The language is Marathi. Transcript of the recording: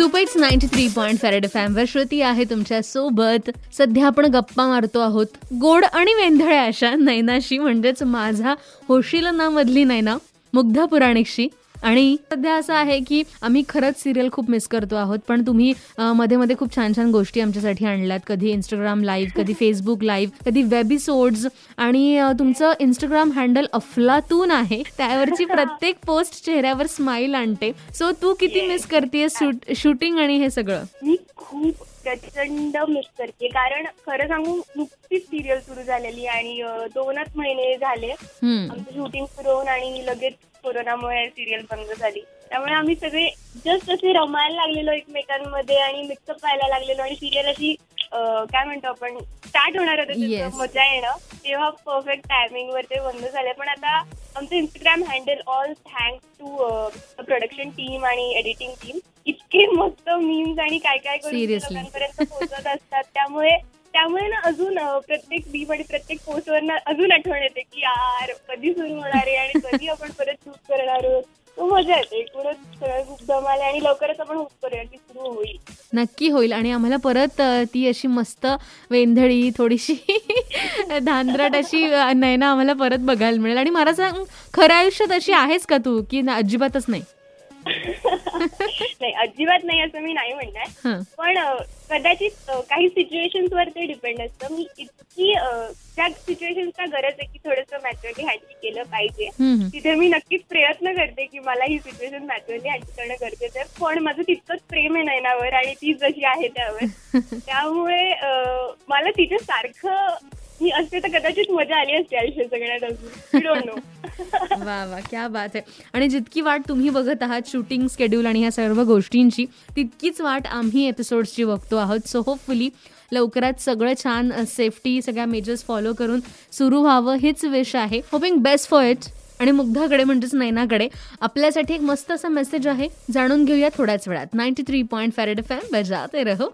सुपेट्स नाईन्टी थ्री पॉईंट फॅरेड फॅमवर श्रुती आहे तुमच्यासोबत. सध्या आपण गप्पा मारतो आहोत. गोड आणि वेंधळ्या अशा नैनाशी म्हणजेच माझा होशील ना मधली नैना मुग्धा पुराणिकशी. आणि सध्या असं आहे की आम्ही खरंच सिरियल खूप मिस करतो आहोत पण तुम्ही मध्ये मध्ये खूप छान छान गोष्टी आमच्यासाठी आणल्यात. कधी इंस्टाग्राम लाईव्ह कधी फेसबुक लाईव्ह कधी वेबिसोड्स आणि तुमचं इंस्टाग्राम हँडल अफलातून आहे. त्यावरची प्रत्येक पोस्ट चेहऱ्यावर स्माइल आणते. सो तू किती मिस करतेय शूटिंग आणि हे सगळं? मी खूप प्रचंड मिस करते कारण खरं सांगू नुकतीच सिरियल सुरू झालेली आणि दोनच महिने झाले. आमचं शूटिंग सुरू होऊन आणि लगेच कोरोनामुळे सिरियल बंद झाली. त्यामुळे आम्ही सगळे जस्ट असे रमायला लागलेलो एकमेकांमध्ये आणि मिक्सअप व्हायला लागलेलो आणि सिरियल अशी अं, काय म्हणतो आपण स्टार्ट होणार होतं Yes. त्याचं मजा येणं. तेव्हा परफेक्ट टायमिंग वर ते बंद झाले. पण आता आमचं Instagram handle all thanks to production team आणि एडिटिंग टीम इतके मस्त मीम्स आणि काय काय करून ते Seriously. लोकांपर्यंत पोहोचत असतात. त्यामुळे त्यामुळे ना अजून प्रत्येक बीम आणि प्रत्येक पोस्टवर ना अजून आठवण येते की यार कधी सुरू होणार आहे आणि कधी आपण परत शूट करणार आहोत. तो मजा येते. एकूणच सगळं खूप दमाले आणि लवकरच आपण होप करूया की सुरू होईल. नक्की होईल आणि आम्हाला परत ती अशी मस्त वेंधळी थोडीशी धांदरट अशी नयना आम्हाला परत बघायला मिळेल. आणि मला सांग खऱ्या आयुष्यात अशी आहेस का तू की अजिबातच नाही? नाही अजिबात नाही असं मी नाही म्हणणार. पण कदाचित काही सिच्युएशन्स वर ते डिपेंड असतं. मी इतकी त्या सिच्युएशनचा गरज आहे की थोडंसं मॅच्युअरली हँडल केलं पाहिजे. तिथे मी नक्कीच प्रयत्न करते की मला ही सिच्युएशन मॅच्युअरली हँडल करणं गरजेचं आहे. पण माझं तितकंच प्रेम आहे नयनावर आणि ती जशी आहे त्यावर. त्यामुळे मला तिच्या सारखं मी असते तर कदाचित मजा आली असते आयुष्य सगळ्यात अजून. नो वा वा क्या बात आहे. आणि जितकी वाट तुम्ही बघत आहात शूटिंग स्केड्यूल आणि ह्या सर्व गोष्टींची तितकीच वाट आम्ही एपिसोड्सची बघतो आहोत. सो होपफुली लवकरात सगळं छान सेफ्टी सगळ्या मेजर्स फॉलो करून सुरू व्हावं हेच विश आहे. होपिंग बेस्ट फॉर इट आणि मुग्धाकडे म्हणजेच नैनाकडे आपल्यासाठी एक मस्त असा मेसेज आहे. जाणून घेऊया थोड्याच वेळात. Ninety three point farad F M बजाते रहो.